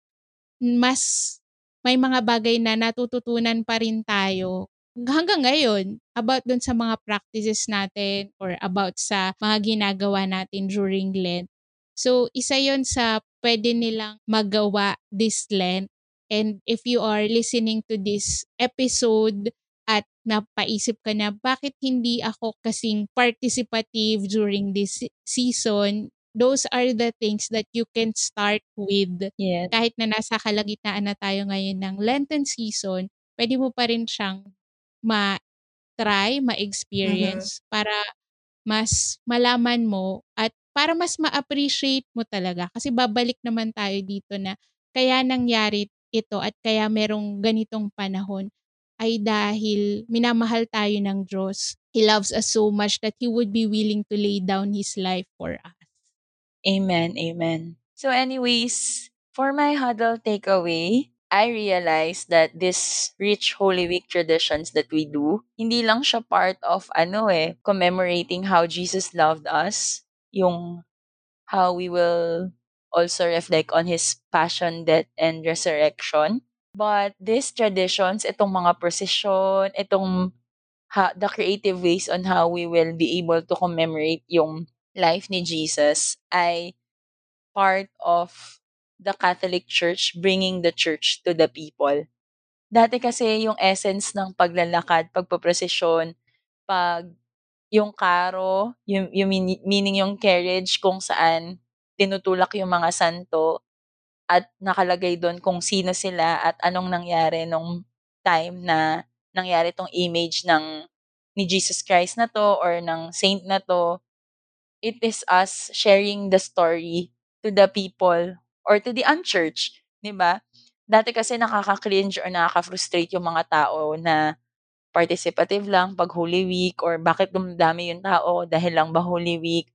mas may mga bagay na natututunan pa rin tayo hanggang ngayon about dun sa mga practices natin or about sa mga ginagawa natin during Lent. So, isa yon sa pwede nilang magawa this Lent. And if you are listening to this episode at napaisip ka na bakit hindi ako kasing participative during this se- season, those are the things that you can start with
Yes.
kahit na nasa kalagitnaan na tayo ngayon ng Lenten season, pwede mo pa rin siyang ma-try, ma-experience para mas malaman mo at para mas ma-appreciate mo talaga. Kasi babalik naman tayo dito na kaya nangyari ito at kaya merong ganitong panahon ay dahil minamahal tayo ng Diyos. He loves us so much that He would be willing to lay down His life for us.
Amen, amen. So anyways, for my huddle takeaway, I realized that this rich Holy Week traditions that we do, hindi lang siya part of ano eh, commemorating how Jesus loved us, yung how we will also reflect on His passion, death, and resurrection. But these traditions, itong mga procession, itong ha, the creative ways on how we will be able to commemorate yung life ni Jesus ay part of the Catholic Church bringing the church to the people. Dati kasi yung essence ng paglalakad, pagpaprosesyon, pag yung karo, yung, yung mean- meaning yung carriage kung saan tinutulak yung mga santo at nakalagay doon kung sino sila at anong nangyari nung time na nangyari tong image ng ni Jesus Christ na to or ng saint na to. It is us sharing the story to the people or to the unchurched, 'di ba? Dati kasi nakaka-cringe or nakaka-frustrate yung mga tao na participative lang pag Holy Week or bakit dumdami yung tao dahil lang ba Holy Week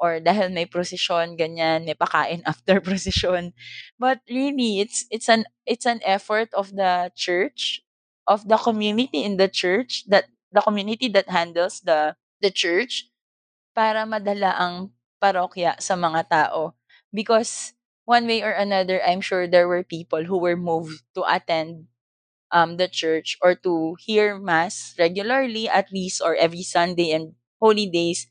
or dahil may procession ganyan, may pakain after procession. But really it's it's an it's an effort of the church, of the community in the church that the community that handles the the church para madala ang parokya sa mga tao. Because one way or another, I'm sure there were people who were moved to attend um, the church or to hear mass regularly at least or every Sunday and holy days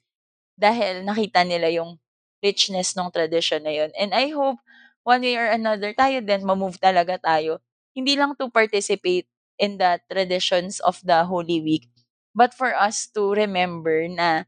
dahil nakita nila yung richness ng tradition na yun. And I hope one way or another, tayo din, ma-move talaga tayo. Hindi lang to participate in the traditions of the Holy Week, but for us to remember na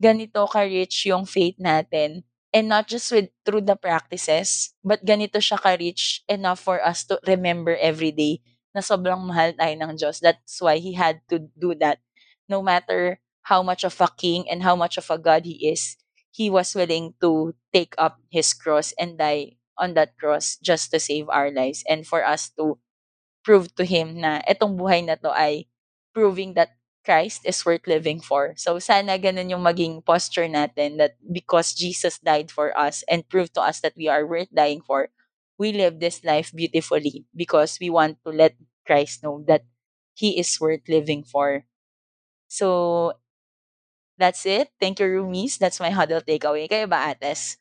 ganito ka-rich yung faith natin and not just with through the practices, but ganito siya ka-rich enough for us to remember every day na sobrang mahal tayo ng Diyos. That's why He had to do that. No matter how much of a king and how much of a God He is, He was willing to take up His cross and die on that cross just to save our lives and for us to prove to Him na etong buhay na to ay proving that Christ is worth living for. So sana ganun yung maging posture natin that because Jesus died for us and proved to us that we are worth dying for, we live this life beautifully because we want to let Christ know that He is worth living for. So that's it. Thank you, Rumis. That's my huddle takeaway. Kayo ba, Ates?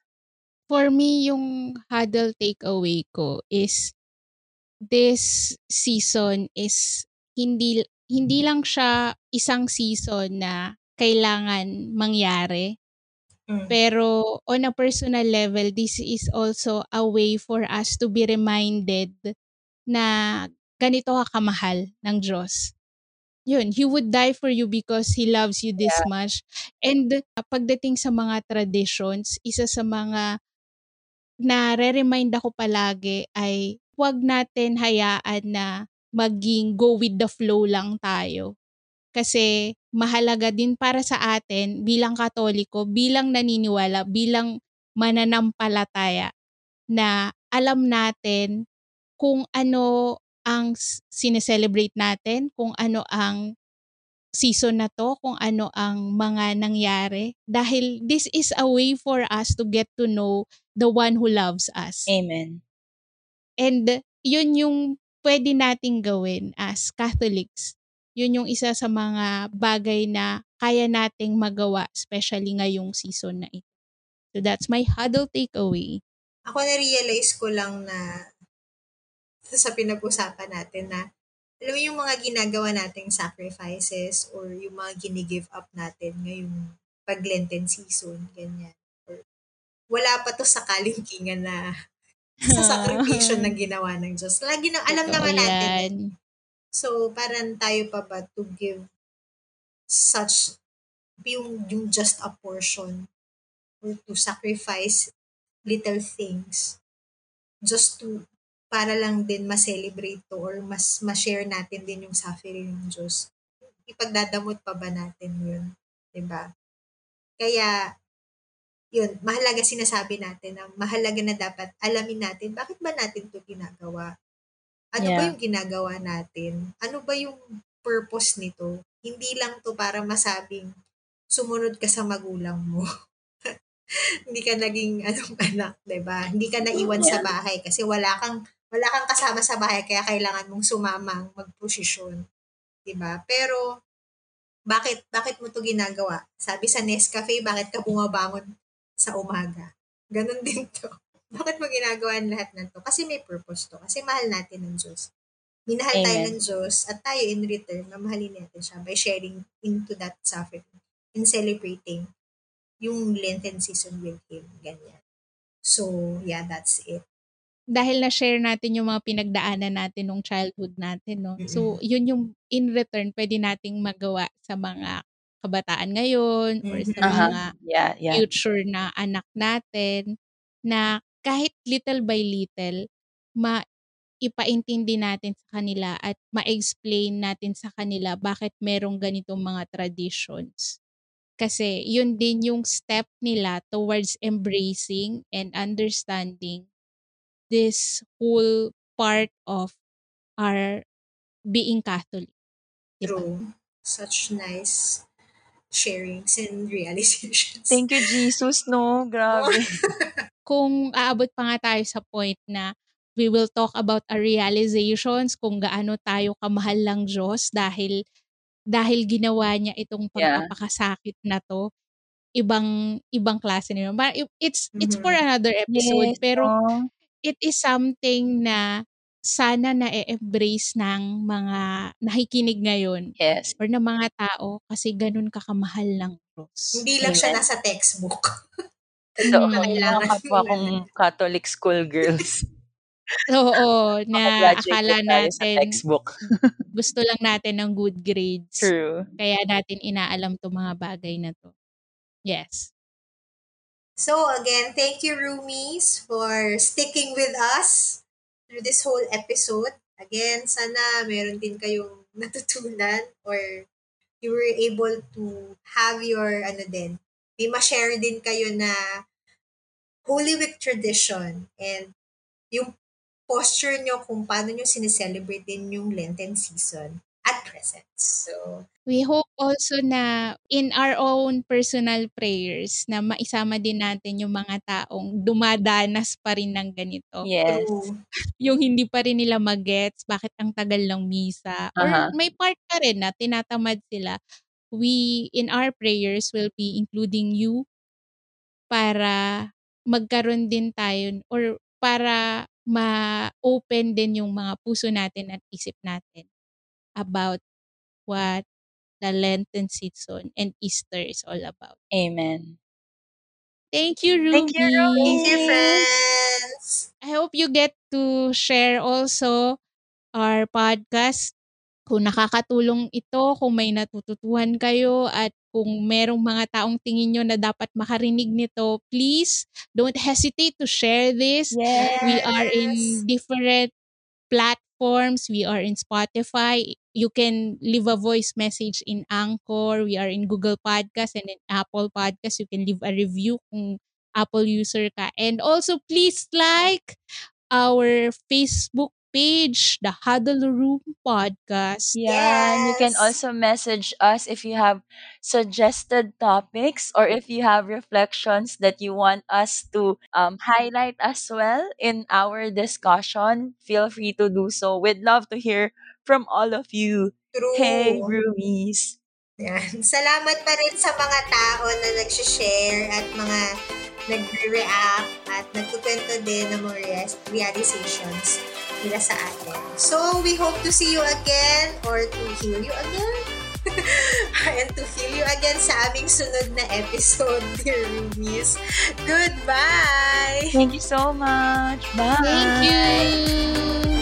For me, yung huddle takeaway ko is this season is hindi hindi lang siya isang season na kailangan mangyari.
Mm.
Pero on a personal level, this is also a way for us to be reminded na ganito ka kamahal ng Diyos. Yun, He would die for you because He loves you this much. And uh, pagdating sa mga traditions, isa sa mga na re-remind ako palagi ay huwag natin hayaan na maging go with the flow lang tayo. Kasi mahalaga din para sa atin bilang katoliko, bilang naniniwala, bilang mananampalataya na alam natin kung ano ang sineselebrate natin, kung ano ang season na to, kung ano ang mga nangyari. Dahil this is a way for us to get to know the one who loves us.
Amen.
And yun yung pwede nating gawin as Catholics. Yun yung isa sa mga bagay na kaya nating magawa, especially ngayong season na ito. So that's my huddle takeaway.
Ako na-realize ko lang na sa pinag-usapan natin na alam mo yung mga ginagawa nating sacrifices or yung mga gini-give up natin ngayong pag-Lenten season, ganyan. Or, wala pa to sa kalingkingan na sa sakripisyo na ginawa ng Diyos. Lagi na, alam
Totoo
naman natin. So, parang tayo pa ba to give such, yung, yung just a portion or to sacrifice little things just to para lang din ma-celebrate to or mas ma-share natin din yung suffering ng Diyos. Ipagdadamot pa ba natin yun? ba? Kaya, yun, mahalaga sinasabi natin na mahalaga na dapat alamin natin bakit ba natin to ginagawa? Ano ba
Yeah.
yung ginagawa natin? Ano ba yung purpose nito? Hindi lang to para masabing sumunod ka sa magulang mo. hindi ka naging anong anak, 'di ba? Hindi ka naiwan sa
Yeah.
bahay kasi wala kang wala kang kasama sa bahay kaya kailangan mong sumamang magposisyon, 'di ba? Pero bakit bakit mo 'to ginagawa? Sabi sa Nescafe, bakit ka bumabangon sa umaga? Ganon din 'to. Bakit mo ginagawa ang lahat ng to? Kasi may purpose to. Kasi mahal natin ng Diyos. Minahal tayo
Amen.
ng Diyos at tayo in return, mamahalin natin siya by sharing into that suffering and celebrating yung Lenten season with Him. Ganyan. So, yeah, that's it.
Dahil na-share natin yung mga pinagdaanan natin nung childhood natin, no? So, yun yung in return pwede nating magawa sa mga kabataan ngayon or sa
Mhm.
mga
Aha. Yeah, yeah.
future na anak natin na kahit little by little, ma ipaintindi natin sa kanila at ma-explain natin sa kanila bakit merong ganitong mga traditions. Kasi yun din yung step nila towards embracing and understanding this whole part of our being Catholic. Diba?
True. Such nice sharings and realizations.
Thank you, Jesus, no? Grabe.
kung aabot pa nga tayo sa point na we will talk about our realizations kung gaano tayo kamahal ng Diyos dahil dahil ginawa niya itong
Yeah.
pagpapakasakit na to ibang ibang klase. But it's it's for
Mhm.
another episode
Yes,
pero it is something na sana na-embrace ng mga nakikinig ngayon
Yes.
or ng mga tao kasi ganun kakamahal ng Diyos.
Hindi lang siya
Amen.
nasa textbook.
Totoo,
Mm.
mga kapwa kong Catholic school girls.
Oo, na akala natin
textbook.
gusto lang natin ng good grades.
True.
Kaya natin inaalam 'tong mga bagay na 'to. Yes.
So again, thank you roomies for sticking with us through this whole episode. Again, sana meron din kayong natutunan or you were able to have your ano din, may ma-share din kayo na Holy Week tradition and yung posture nyo kung paano nyo sineselebrate din yung Lenten season at present. So,
We hope also na in our own personal prayers na maisama din natin yung mga taong dumadanas pa rin ng ganito.
Yes.
Yung hindi pa rin nila magets bakit ang tagal ng misa. Or
Aha.
may part pa rin na tinatamad sila. We, in our prayers, will be including you para magkaroon din tayo or para ma-open din yung mga puso natin at isip natin about what the Lenten season and Easter is all about.
Amen.
Thank you, Ruby.
Thank you, Ruby.
Thank you, friends!
I hope you get to share also our podcast. Kung nakakatulong ito, kung may natututuhan kayo at kung merong mga taong tingin nyo na dapat makarinig nito, please don't hesitate to share this.
Yes.
We are in different platforms. We are in Spotify. You can leave a voice message in Anchor. We are in Google Podcast and in Apple Podcast. You can leave a review kung Apple user ka. And also, please like our Facebook page, the Huddle Room Podcast.
Yeah, you can
Yes.
also message us if you have suggested topics or if you have reflections that you want us to um, highlight as well in our discussion. Feel free to do so. We'd love to hear from all of you.
True.
Hey, roomies.
Yan. Salamat pa rin sa mga tao na nag-share at mga nag-react at nagkukwento din ng mga rea- realizations nila sa atin. So, we hope to see you again or to hear you again. and to feel you again sa aming sunod na episode, dear Rubies. Goodbye!
Thank you so much. Bye.
Thank you.